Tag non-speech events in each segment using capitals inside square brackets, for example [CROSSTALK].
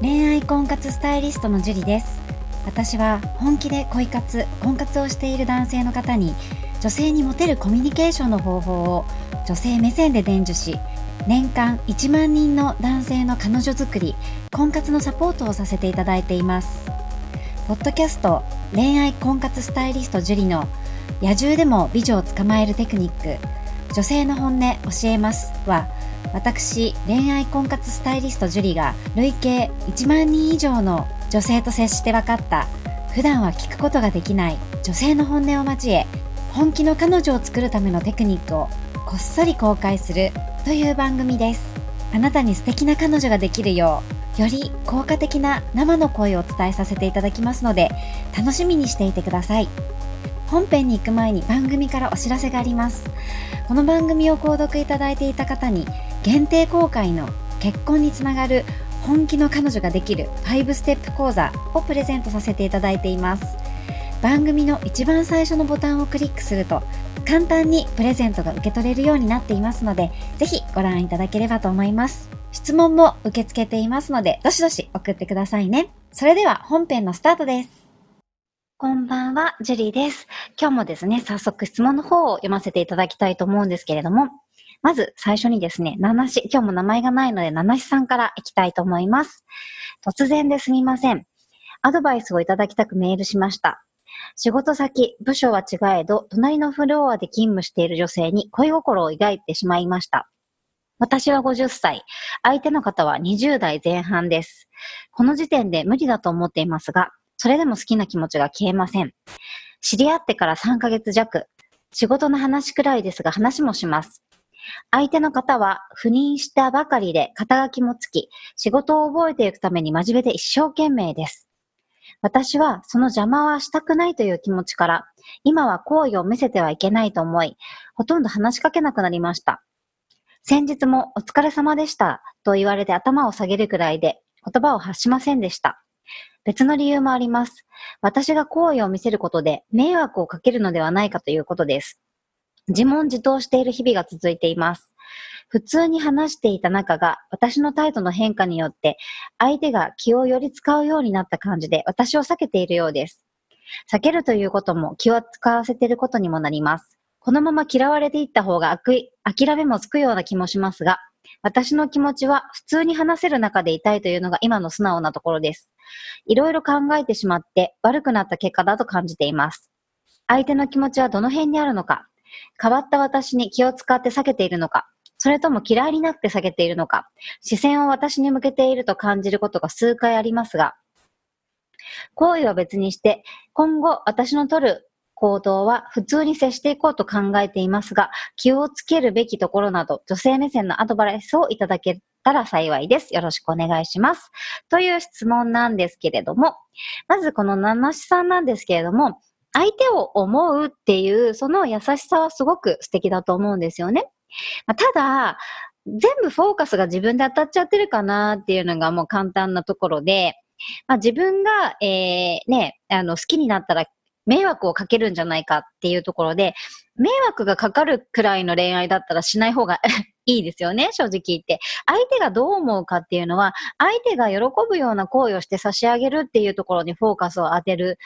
恋愛婚活スタイリストのジュリです。私は本気で恋活婚活をしている男性の方に女性にモテるコミュニケーションの方法を女性目線で伝授し年間1万人の男性の彼女作り婚活のサポートをさせていただいています。ポッドキャスト恋愛婚活スタイリストジュリの野獣でも美女を捕まえるテクニック女性の本音教えますは私恋愛婚活スタイリストジュリが累計1万人以上の女性と接して分かった。普段は聞くことができない女性の本音を交え本気の彼女を作るためのテクニックをこっそり公開するという番組です。あなたに素敵な彼女ができるようより効果的な生の声をお伝えさせていただきますので楽しみにしていてください。本編に行く前に番組からお知らせがあります。この番組を購読いただいていた方に限定公開の結婚につながる本気の彼女ができる5ステップ講座をプレゼントさせていただいています。番組の一番最初のボタンをクリックすると簡単にプレゼントが受け取れるようになっていますのでぜひご覧いただければと思います。質問も受け付けていますのでどしどし送ってくださいね。それでは本編のスタートです。こんばんは、ジュリーです。今日もですね、早速質問の方を読ませていただきたいと思うんですけれども、まず最初にですね、ナナシ、今日も名前がないので、ナナシさんから行きたいと思います。突然ですみません。アドバイスをいただきたくメールしました。仕事先、部署は違えど、隣のフロアで勤務している女性に恋心を抱いてしまいました。私は50歳、相手の方は20代前半です。この時点で無理だと思っていますが、それでも好きな気持ちが消えません。知り合ってから3ヶ月弱、仕事の話くらいですが話もします。相手の方は赴任したばかりで肩書きもつき、仕事を覚えていくために真面目で一生懸命です。私はその邪魔はしたくないという気持ちから、今は好意を見せてはいけないと思い、ほとんど話しかけなくなりました。先日もお疲れ様でしたと言われて頭を下げるくらいで言葉を発しませんでした。別の理由もあります。私が好意を見せることで迷惑をかけるのではないかということです。自問自答している日々が続いています。普通に話していた中が私の態度の変化によって相手が気をより使うようになった感じで私を避けているようです。避けるということも気を使わせていることにもなります。このまま嫌われていった方が諦めもつくような気もしますが、私の気持ちは普通に話せる中でいたいというのが今の素直なところです。いろいろ考えてしまって悪くなった結果だと感じています。相手の気持ちはどの辺にあるのか、変わった私に気を使って避けているのか、それとも嫌いになって避けているのか、視線を私に向けていると感じることが数回ありますが、行為は別にして、今後私の取る行動は普通に接していこうと考えていますが、気をつけるべきところなど、女性目線のアドバイスをいただけたら幸いです。よろしくお願いします。という質問なんですけれども、まずこの七しさんなんですけれども、相手を思うっていう、その優しさはすごく素敵だと思うんですよね。まあ、ただ、全部フォーカスが自分で当たっちゃってるかなっていうのがもう簡単なところで、まあ、自分が、えー、ね、あの、好きになったら迷惑をかけるんじゃないかっていうところで、迷惑がかかるくらいの恋愛だったらしない方が [LAUGHS] いいですよね、正直言って。相手がどう思うかっていうのは、相手が喜ぶような行為をして差し上げるっていうところにフォーカスを当てる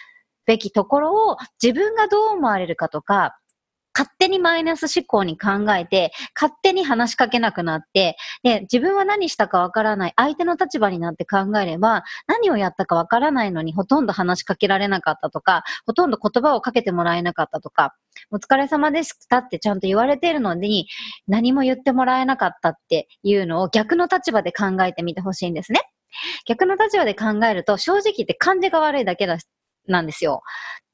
べきところを自分がどう思われるかとか、勝手にマイナス思考に考えて、勝手に話しかけなくなって、で、自分は何したかわからない、相手の立場になって考えれば、何をやったかわからないのにほとんど話しかけられなかったとか、ほとんど言葉をかけてもらえなかったとか、お疲れ様でしたってちゃんと言われているのに、何も言ってもらえなかったっていうのを逆の立場で考えてみてほしいんですね。逆の立場で考えると、正直言って感じが悪いだけだしなんですよ。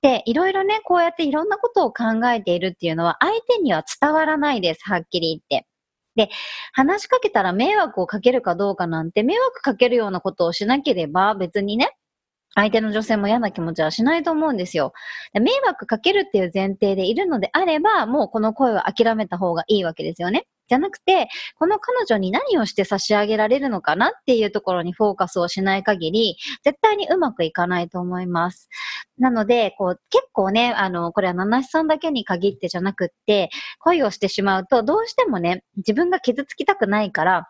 で、いろいろね、こうやっていろんなことを考えているっていうのは、相手には伝わらないです、はっきり言って。で、話しかけたら迷惑をかけるかどうかなんて、迷惑かけるようなことをしなければ、別にね、相手の女性も嫌な気持ちはしないと思うんですよ。迷惑かけるっていう前提でいるのであれば、もうこの声は諦めた方がいいわけですよね。じゃなくて、この彼女に何をして差し上げられるのかなっていうところにフォーカスをしない限り、絶対にうまくいかないと思います。なので、こう、結構ね、あの、これは七七さんだけに限ってじゃなくって、恋をしてしまうと、どうしてもね、自分が傷つきたくないから、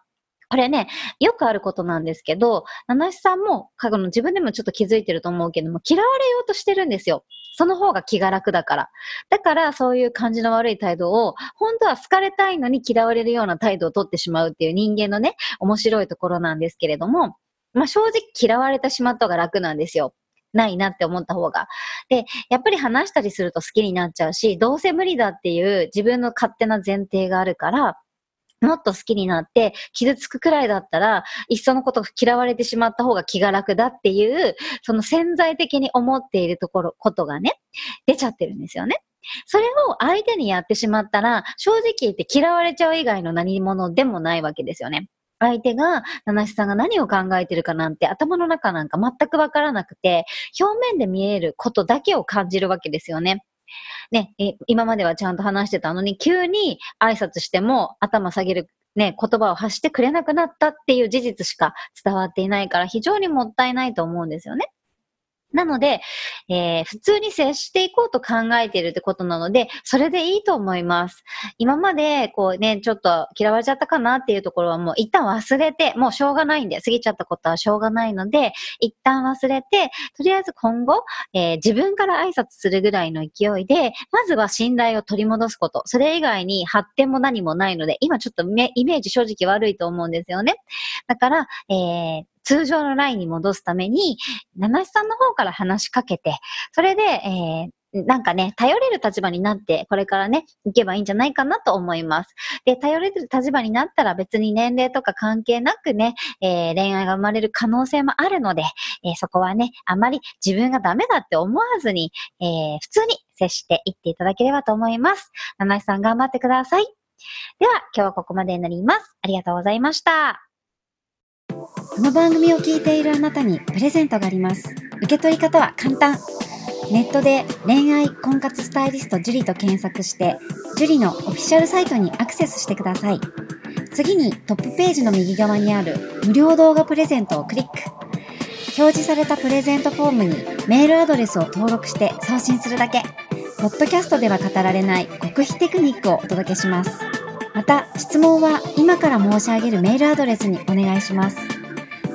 これね、よくあることなんですけど、七七さんも、過去の自分でもちょっと気づいてると思うけども、嫌われようとしてるんですよ。その方が気が楽だから。だから、そういう感じの悪い態度を、本当は好かれたいのに嫌われるような態度をとってしまうっていう人間のね、面白いところなんですけれども、まあ、正直嫌われてしまった方が楽なんですよ。ないなって思った方が。で、やっぱり話したりすると好きになっちゃうし、どうせ無理だっていう自分の勝手な前提があるから、もっと好きになって傷つくくらいだったら、いっそのこと嫌われてしまった方が気が楽だっていう、その潜在的に思っているところ、ことがね、出ちゃってるんですよね。それを相手にやってしまったら、正直言って嫌われちゃう以外の何者でもないわけですよね。相手が、七七さんが何を考えてるかなんて頭の中なんか全くわからなくて、表面で見えることだけを感じるわけですよね。ね、今まではちゃんと話してたのに、急に挨拶しても頭下げるね、言葉を発してくれなくなったっていう事実しか伝わっていないから非常にもったいないと思うんですよね。なので、えー、普通に接していこうと考えているってことなので、それでいいと思います。今まで、こうね、ちょっと嫌われちゃったかなっていうところはもう一旦忘れて、もうしょうがないんで、過ぎちゃったことはしょうがないので、一旦忘れて、とりあえず今後、えー、自分から挨拶するぐらいの勢いで、まずは信頼を取り戻すこと。それ以外に発展も何もないので、今ちょっとイメージ正直悪いと思うんですよね。だから、えー、通常のラインに戻すために、七七さんの方から話しかけて、それで、えーなんかね、頼れる立場になって、これからね、行けばいいんじゃないかなと思います。で、頼れる立場になったら別に年齢とか関係なくね、えー、恋愛が生まれる可能性もあるので、えー、そこはね、あまり自分がダメだって思わずに、えー、普通に接していっていただければと思います。七井さん頑張ってください。では、今日はここまでになります。ありがとうございました。この番組を聞いているあなたにプレゼントがあります。受け取り方は簡単。ネットで恋愛婚活スタイリスト樹と検索して、樹のオフィシャルサイトにアクセスしてください。次にトップページの右側にある無料動画プレゼントをクリック。表示されたプレゼントフォームにメールアドレスを登録して送信するだけ。ポッドキャストでは語られない極秘テクニックをお届けします。また、質問は今から申し上げるメールアドレスにお願いします。